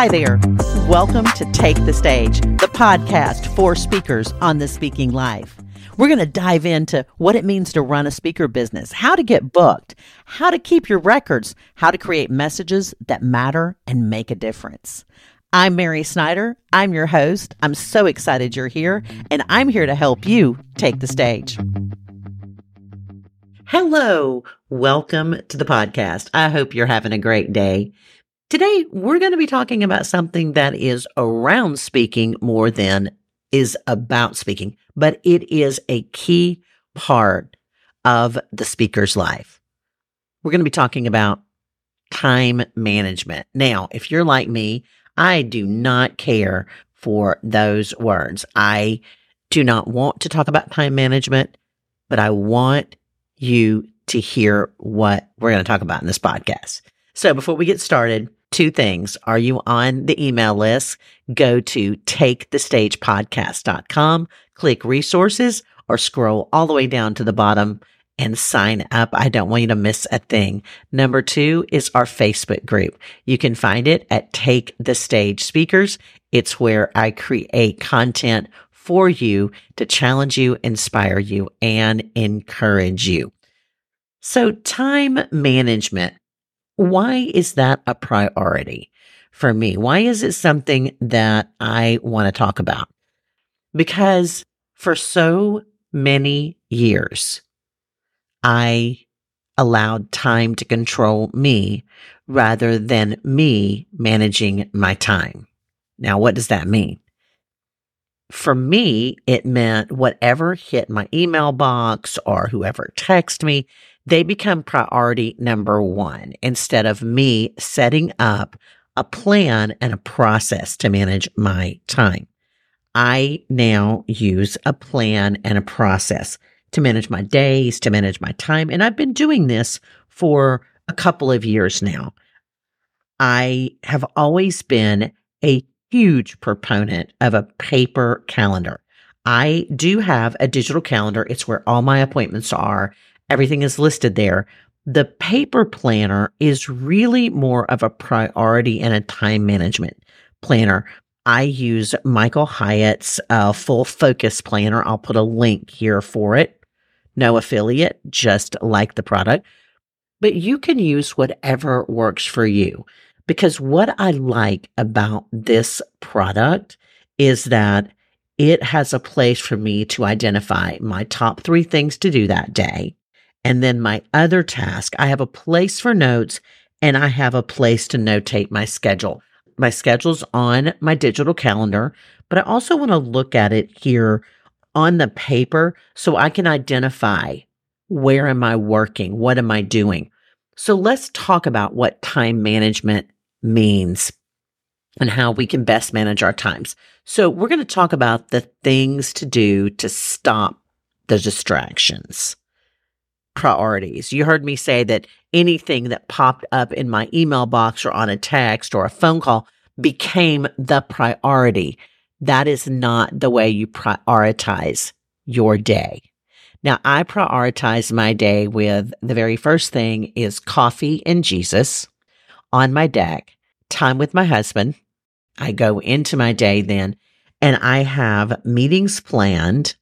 Hi there. Welcome to Take the Stage, the podcast for speakers on the speaking life. We're going to dive into what it means to run a speaker business, how to get booked, how to keep your records, how to create messages that matter and make a difference. I'm Mary Snyder. I'm your host. I'm so excited you're here, and I'm here to help you take the stage. Hello. Welcome to the podcast. I hope you're having a great day. Today, we're going to be talking about something that is around speaking more than is about speaking, but it is a key part of the speaker's life. We're going to be talking about time management. Now, if you're like me, I do not care for those words. I do not want to talk about time management, but I want you to hear what we're going to talk about in this podcast. So before we get started, two things. Are you on the email list? Go to takethestagepodcast.com, click resources or scroll all the way down to the bottom and sign up. I don't want you to miss a thing. Number two is our Facebook group. You can find it at Take the Stage Speakers. It's where I create content for you to challenge you, inspire you, and encourage you. So time management why is that a priority for me? Why is it something that I want to talk about? Because for so many years, I allowed time to control me rather than me managing my time. Now, what does that mean? For me, it meant whatever hit my email box or whoever texted me, they become priority number one instead of me setting up a plan and a process to manage my time. I now use a plan and a process to manage my days, to manage my time. And I've been doing this for a couple of years now. I have always been a huge proponent of a paper calendar. I do have a digital calendar. It's where all my appointments are Everything is listed there. The paper planner is really more of a priority and a time management planner. I use Michael Hyatt's uh, full focus planner. I'll put a link here for it. No affiliate, just like the product. But you can use whatever works for you. Because what I like about this product is that it has a place for me to identify my top three things to do that day. And then my other task, I have a place for notes and I have a place to notate my schedule. My schedule's on my digital calendar, but I also want to look at it here on the paper so I can identify where am I working? What am I doing? So let's talk about what time management means and how we can best manage our times. So we're going to talk about the things to do to stop the distractions priorities. You heard me say that anything that popped up in my email box or on a text or a phone call became the priority. That is not the way you prioritize your day. Now, I prioritize my day with the very first thing is coffee and Jesus on my deck, time with my husband. I go into my day then and I have meetings planned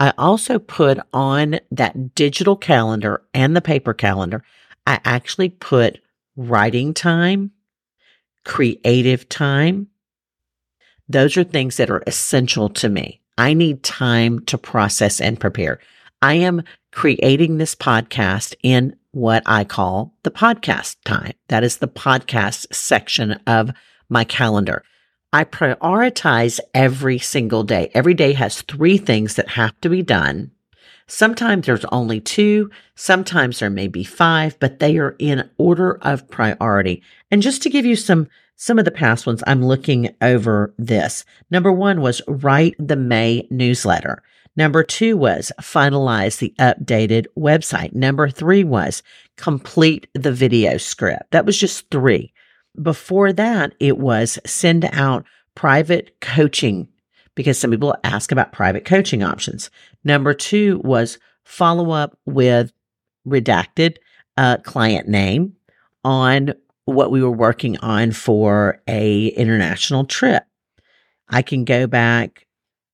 I also put on that digital calendar and the paper calendar, I actually put writing time, creative time. Those are things that are essential to me. I need time to process and prepare. I am creating this podcast in what I call the podcast time. That is the podcast section of my calendar. I prioritize every single day. Every day has three things that have to be done. Sometimes there's only two, sometimes there may be five, but they are in order of priority. And just to give you some some of the past ones, I'm looking over this. Number one was write the May newsletter. Number two was finalize the updated website. Number three was complete the video script. That was just three. Before that, it was send out private coaching because some people ask about private coaching options. Number two was follow up with redacted uh, client name on what we were working on for a international trip. I can go back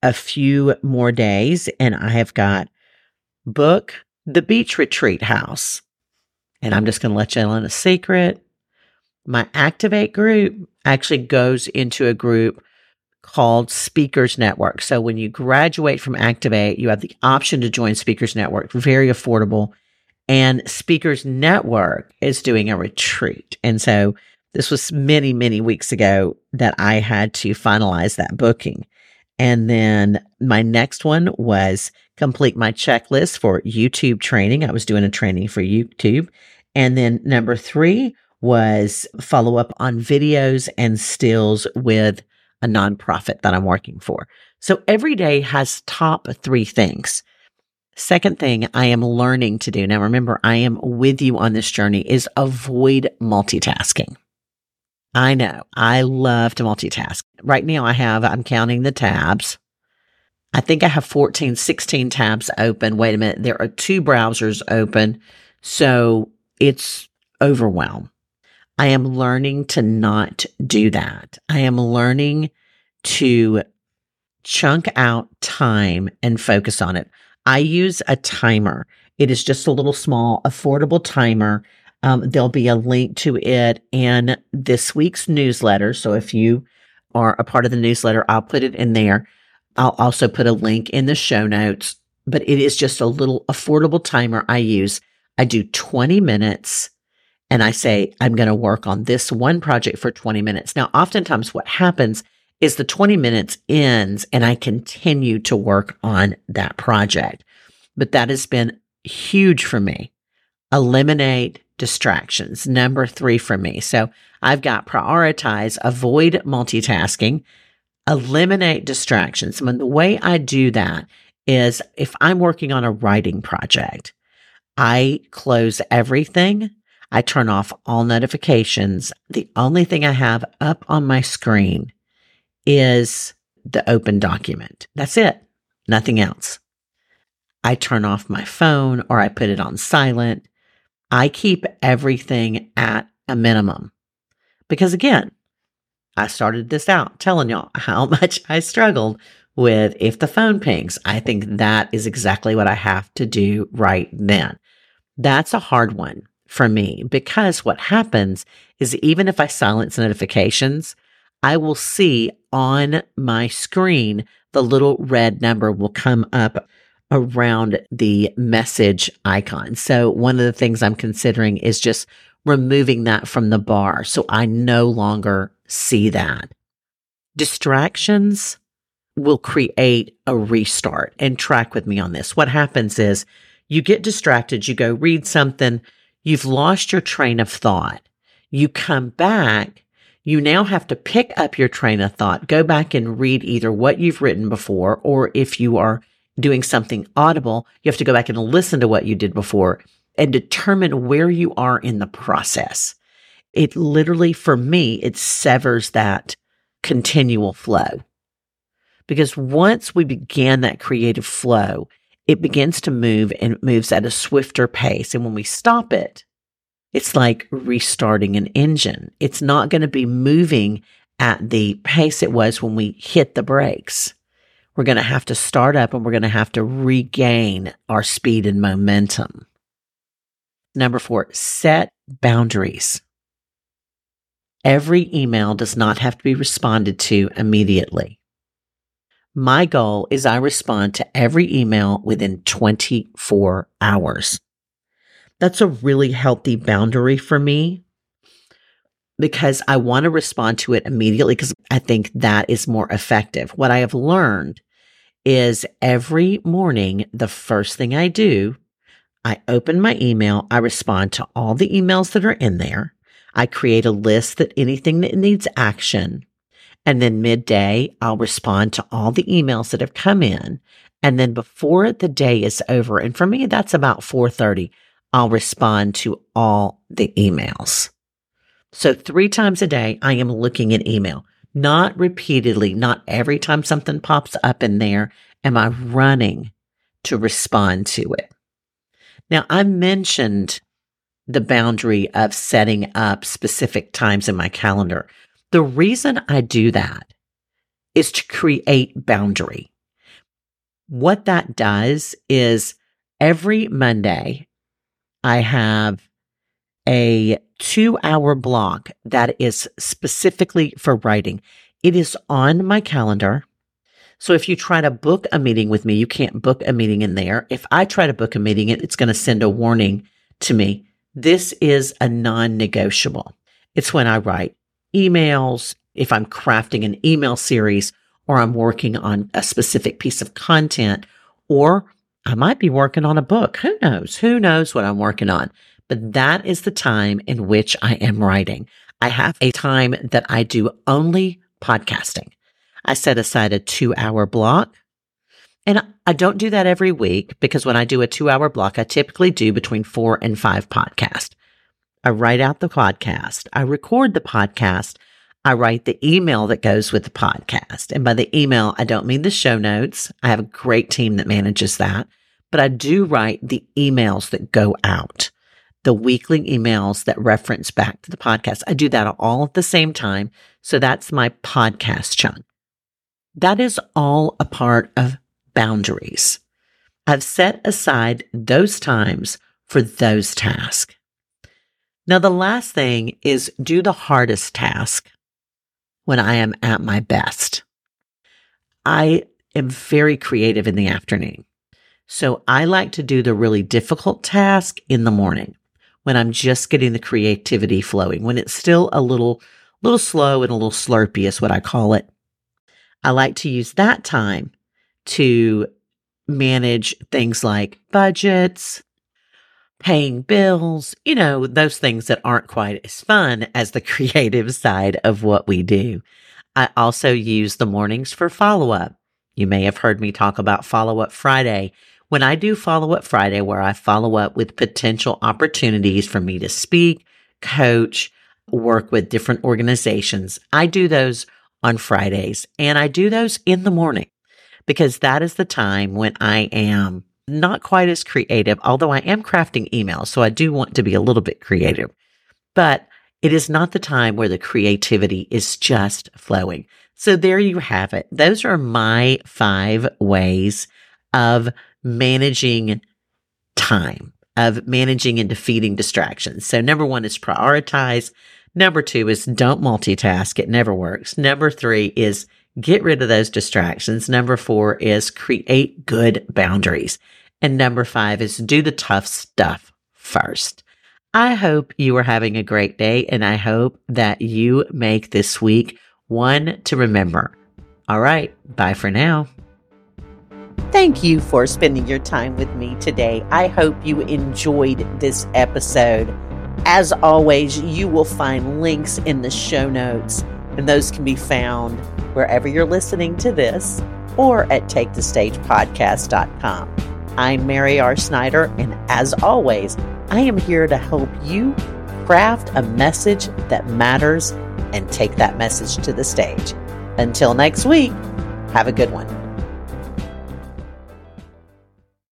a few more days and I have got book the beach retreat house. And I'm just going to let you in on a secret. My Activate group actually goes into a group called Speakers Network. So when you graduate from Activate, you have the option to join Speakers Network, very affordable. And Speakers Network is doing a retreat. And so this was many, many weeks ago that I had to finalize that booking. And then my next one was complete my checklist for YouTube training. I was doing a training for YouTube. And then number three was follow up on videos and stills with a nonprofit that I'm working for. So every day has top three things. Second thing I am learning to do now, remember, I am with you on this journey is avoid multitasking. I know I love to multitask. Right now I have, I'm counting the tabs. I think I have 14, 16 tabs open. Wait a minute. There are two browsers open. So it's overwhelm. I am learning to not do that. I am learning to chunk out time and focus on it. I use a timer. It is just a little small, affordable timer. Um, there'll be a link to it in this week's newsletter. So if you are a part of the newsletter, I'll put it in there. I'll also put a link in the show notes, but it is just a little affordable timer I use. I do 20 minutes and I say, I'm going to work on this one project for 20 minutes. Now, oftentimes what happens is the 20 minutes ends and I continue to work on that project. But that has been huge for me. Eliminate distractions. Number three for me. So I've got prioritize, avoid multitasking, eliminate distractions. And the way I do that is if I'm working on a writing project, I close everything. I turn off all notifications. The only thing I have up on my screen is the open document. That's it. Nothing else. I turn off my phone or I put it on silent. I keep everything at a minimum because again, I started this out telling y'all how much I struggled with if the phone pings. I think that is exactly what I have to do right then. That's a hard one for me because what happens is even if I silence notifications, I will see on my screen the little red number will come up around the message icon. So one of the things I'm considering is just removing that from the bar so I no longer see that. Distractions will create a restart and track with me on this. What happens is you get distracted, you go read something, you've lost your train of thought. You come back, you now have to pick up your train of thought, go back and read either what you've written before, or if you are doing something audible, you have to go back and listen to what you did before and determine where you are in the process. It literally, for me, it severs that continual flow. Because once we began that creative flow, it begins to move and it moves at a swifter pace. And when we stop it, it's like restarting an engine. It's not going to be moving at the pace it was when we hit the brakes. We're going to have to start up and we're going to have to regain our speed and momentum. Number four, set boundaries. Every email does not have to be responded to immediately. My goal is I respond to every email within 24 hours. That's a really healthy boundary for me because I want to respond to it immediately because I think that is more effective. What I have learned is every morning, the first thing I do, I open my email, I respond to all the emails that are in there. I create a list that anything that needs action. And then midday, I'll respond to all the emails that have come in. And then before the day is over, and for me, that's about 430, I'll respond to all the emails. So three times a day, I am looking at email, not repeatedly, not every time something pops up in there am I running to respond to it. Now I mentioned the boundary of setting up specific times in my calendar. The reason I do that is to create boundary. What that does is every Monday, I have a two hour block that is specifically for writing. It is on my calendar. So if you try to book a meeting with me, you can't book a meeting in there. If I try to book a meeting, it's going to send a warning to me. This is a non negotiable. It's when I write emails, if I'm crafting an email series, or I'm working on a specific piece of content, or I might be working on a book. Who knows? Who knows what I'm working on? But that is the time in which I am writing. I have a time that I do only podcasting. I set aside a two hour block. And I don't do that every week because when I do a two hour block, I typically do between four and five podcasts. I write out the podcast. I record the podcast. I write the email that goes with the podcast. And by the email, I don't mean the show notes. I have a great team that manages that, but I do write the emails that go out, the weekly emails that reference back to the podcast. I do that all at the same time. So that's my podcast chunk. That is all a part of boundaries. I've set aside those times for those tasks. Now, the last thing is do the hardest task when I am at my best. I am very creative in the afternoon. So I like to do the really difficult task in the morning when I'm just getting the creativity flowing, when it's still a little, little slow and a little slurpy is what I call it. I like to use that time to manage things like budgets, paying bills, you know, those things that aren't quite as fun as the creative side of what we do. I also use the mornings for follow up. You may have heard me talk about follow up Friday. When I do follow up Friday, where I follow up with potential opportunities for me to speak, coach, work with different organizations, I do those on Fridays. And I do those in the morning because that is the time when I am not quite as creative, although I am crafting emails. So I do want to be a little bit creative, but it is not the time where the creativity is just flowing. So there you have it. Those are my five ways of managing time, of managing and defeating distractions. So number one is prioritize. Number two is don't multitask. It never works. Number three is get rid of those distractions. Number four is create good boundaries. And number five is do the tough stuff first. I hope you are having a great day and I hope that you make this week one to remember. All right. Bye for now. Thank you for spending your time with me today. I hope you enjoyed this episode. As always, you will find links in the show notes, and those can be found wherever you're listening to this or at takethestagepodcast.com. I'm Mary R. Snyder, and as always, I am here to help you craft a message that matters and take that message to the stage. Until next week, have a good one.